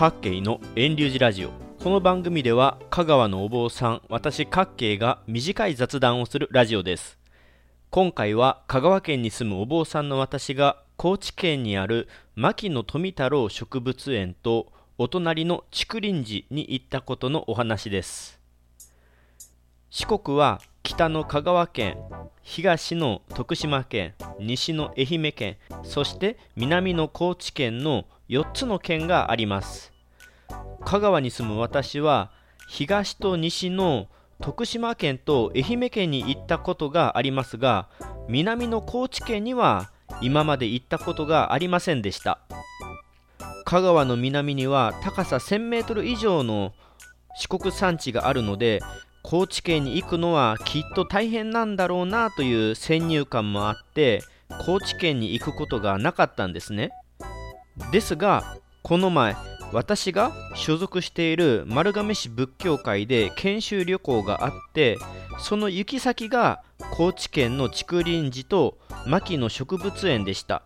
各慶の遠流寺ラジオ。この番組では香川のお坊さん私各慶が短い雑談をするラジオです。今回は香川県に住むお坊さんの私が高知県にある牧野富太郎植物園とお隣の竹林寺に行ったことのお話です。四国は北の香川県東の徳島県西の愛媛県そして南の高知県の4つの県があります。香川に住む私は東と西の徳島県と愛媛県に行ったことがありますが南の高知県には今まで行ったことがありませんでした。香川の南には高さ 1000m 以上の四国山地があるので高知県に行くのはきっと大変なんだろうなという先入観もあって高知県に行くことがなかったんですね。ですがこの前私が所属している丸亀市仏教会で研修旅行があってその行き先が高知県の竹林寺と牧野植物園でした。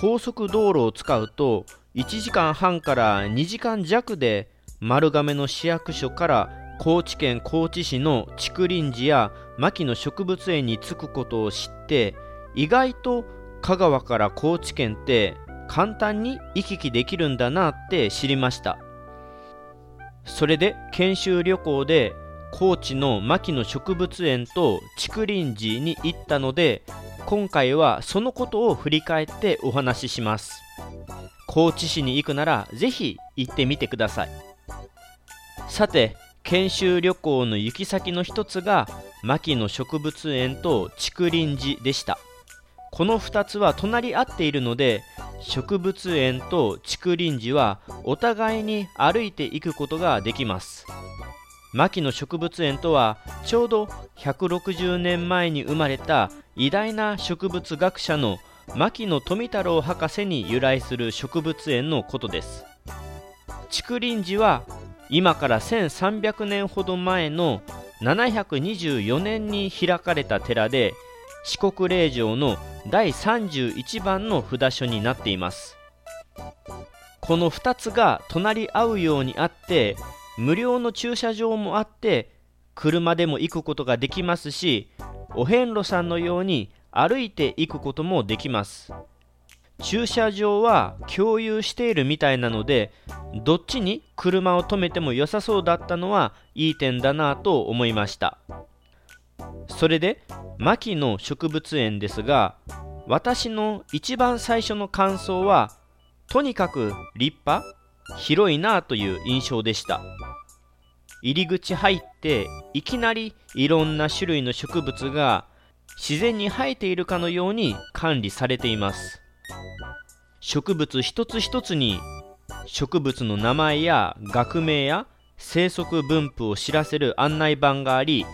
高速道路を使うと1時間半から2時間弱で丸亀の市役所から高知県高知市の竹林寺や牧野植物園に着くことを知って意外と香川から高知県って簡単に行き来できるんだなって知りました。それで研修旅行で高知の牧野植物園と竹林寺に行ったので今回はそのことを振り返ってお話しします。高知市に行くならぜひ行ってみてください。さて研修旅行の行き先の一つが牧野植物園と竹林寺でした。この2つは隣り合っているので植物園と竹林寺はお互いに歩いていくことができます。牧野植物園とはちょうど160年前に生まれた偉大な植物学者の牧野富太郎博士に由来する植物園のことです。竹林寺は今から1300年ほど前の724年に開かれた寺で四国霊場の第31番の札所になっています。この2つが隣り合うようにあって無料の駐車場もあって車でも行くことができますしお遍路さんのように歩いて行くこともできます。駐車場は共有しているみたいなのでどっちに車を止めても良さそうだったのはいい点だなと思いました。それで牧野植物園ですが私の一番最初の感想はとにかく立派広いなあという印象でした。入り口入っていきなりいろんな種類の植物が自然に生えているかのように管理されています。植物一つ一つに植物の名前や学名や生息分布を知らせる案内板があり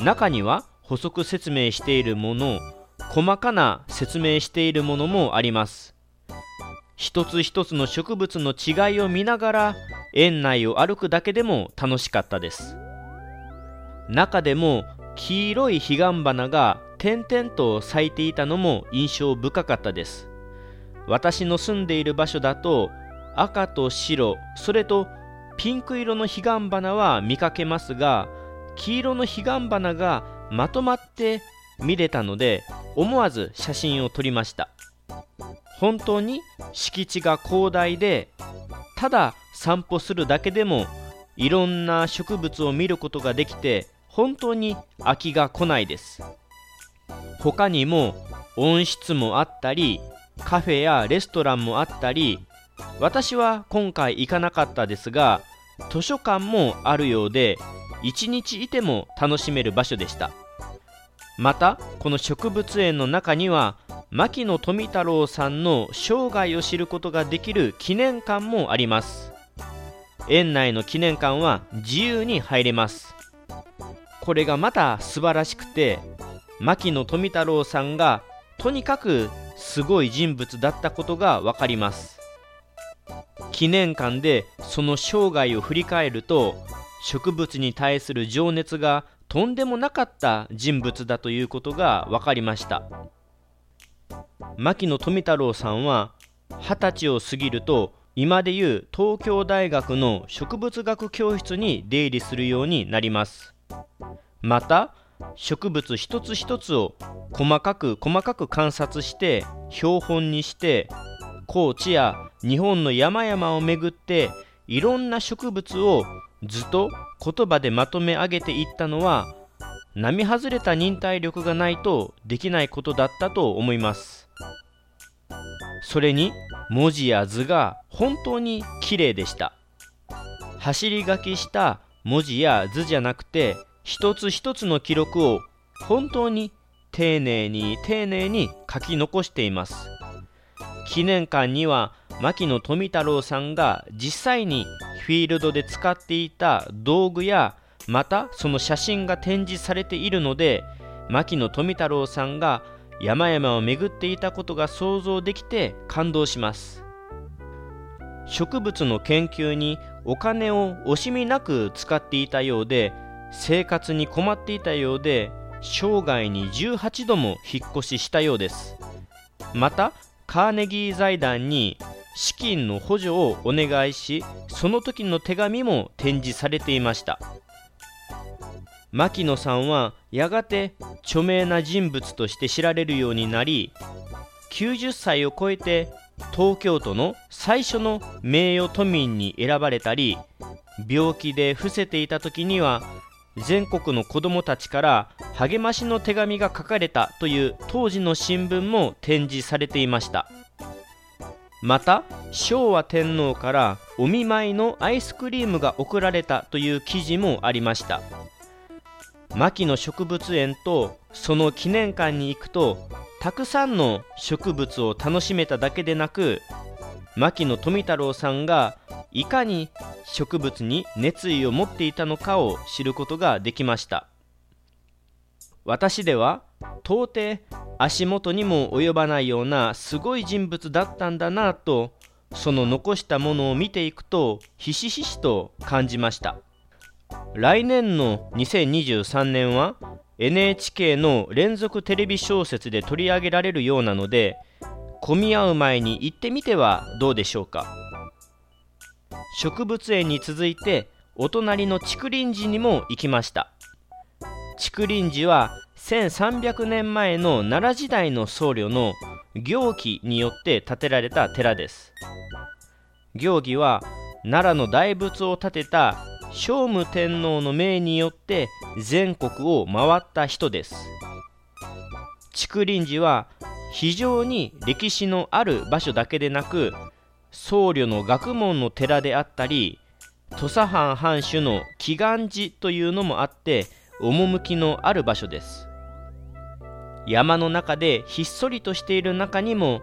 中には補足説明しているもの細かな説明しているものもあります。一つ一つの植物の違いを見ながら園内を歩くだけでも楽しかったです。中でも黄色い彼岸花が点々と咲いていたのも印象深かったです。私の住んでいる場所だと赤と白それとピンク色の彼岸花は見かけますが黄色の彼岸花がまとまって見れたので思わず写真を撮りました。本当に敷地が広大でただ散歩するだけでもいろんな植物を見ることができて本当に飽きが来ないです。他にも温室もあったりカフェやレストランもあったり私は今回行かなかったですが図書館もあるようで一日いても楽しめる場所でした。またこの植物園の中には牧野富太郎さんの生涯を知ることができる記念館もあります。園内の記念館は自由に入れます。これがまた素晴らしくて牧野富太郎さんがとにかくすごい人物だったことが分かります。記念館でその生涯を振り返ると植物に対する情熱がとんでもなかった人物だということが分かりました。牧野富太郎さんは二十歳を過ぎると今でいう東京大学の植物学教室に出入りするようになります。また植物一つ一つを細かく細かく観察して標本にして高知や日本の山々を巡っていろんな植物を図と言葉でまとめ上げていったのは並外れた忍耐力がないとできないことだったと思います。それに文字や図が本当に綺麗でした。走り書きした文字や図じゃなくて一つ一つの記録を本当に丁寧に丁寧に書き残しています。記念館には牧野富太郎さんが実際にフィールドで使っていた道具やまたその写真が展示されているので牧野富太郎さんが山々を巡っていたことが想像できて感動します。植物の研究にお金を惜しみなく使っていたようで生活に困っていたようで生涯に18度も引っ越ししたようです。またカーネギー財団に資金の補助をお願いしその時の手紙も展示されていました。牧野さんはやがて著名な人物として知られるようになり90歳を超えて東京都の最初の名誉都民に選ばれたり病気で伏せていた時には全国の子どもたちから励ましの手紙が書かれたという当時の新聞も展示されていました。また昭和天皇からお見舞いのアイスクリームが贈られたという記事もありました。牧野植物園とその記念館に行くとたくさんの植物を楽しめただけでなく牧野富太郎さんがいかに植物に熱意を持っていたのかを知ることができました。私では到底足元にも及ばないようなすごい人物だったんだなとその残したものを見ていくとひしひしと感じました。来年の2023年は NHK の連続テレビ小説で取り上げられるようなので混み合う前に行ってみてはどうでしょうか。植物園に続いてお隣の竹林寺にも行きました。竹林寺は1300年前の奈良時代の僧侶の行基によって建てられた寺です。行基は奈良の大仏を建てた聖武天皇の命によって全国を回った人です。竹林寺は非常に歴史のある場所だけでなく僧侶の学問の寺であったり土佐藩藩主の祈願寺というのもあって趣のある場所です。山の中でひっそりとしている中にも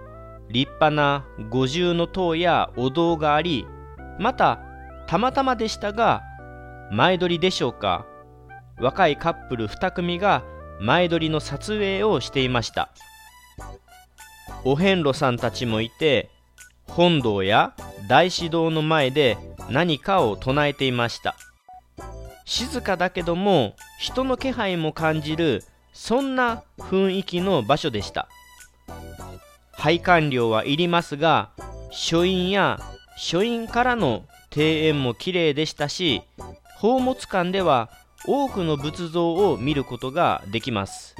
立派な五重の塔やお堂がありまたたまたまでしたが前撮りでしょうか。若いカップル2組が前撮りの撮影をしていました。お遍路さんたちもいて本堂や大師堂の前で何かを唱えていました。静かだけども人の気配も感じるそんな雰囲気の場所でした。拝観料はいりますが書院や書院からの庭園も綺麗でしたし宝物館では多くの仏像を見ることができます。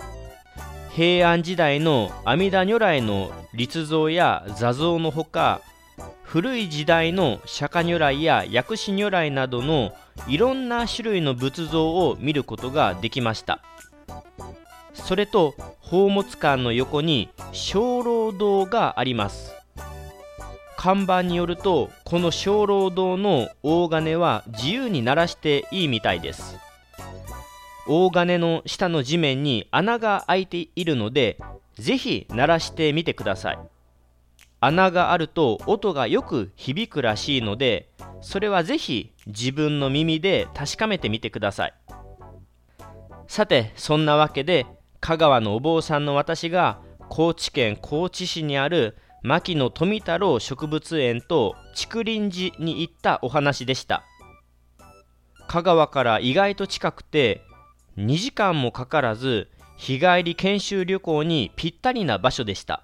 平安時代の阿弥陀如来の立像や座像のほか古い時代の釈迦如来や薬師如来などのいろんな種類の仏像を見ることができました。それと宝物館の横に鐘楼堂があります。看板によるとこの鐘楼堂の大金は自由に鳴らしていいみたいです。大金の下の地面に穴が開いているのでぜひ鳴らしてみてください。穴があると音がよく響くらしいのでそれはぜひ自分の耳で確かめてみてください。さてそんなわけで香川のお坊さんの私が高知県高知市にある牧野富太郎植物園と竹林寺に行ったお話でした。香川から意外と近くて2時間もかからず日帰り研修旅行にぴったりな場所でした。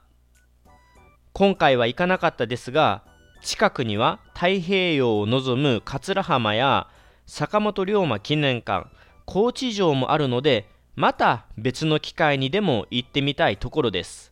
今回は行かなかったですが近くには太平洋を望む桂浜や坂本龍馬記念館高知城もあるのでまた別の機会にでも行ってみたいところです。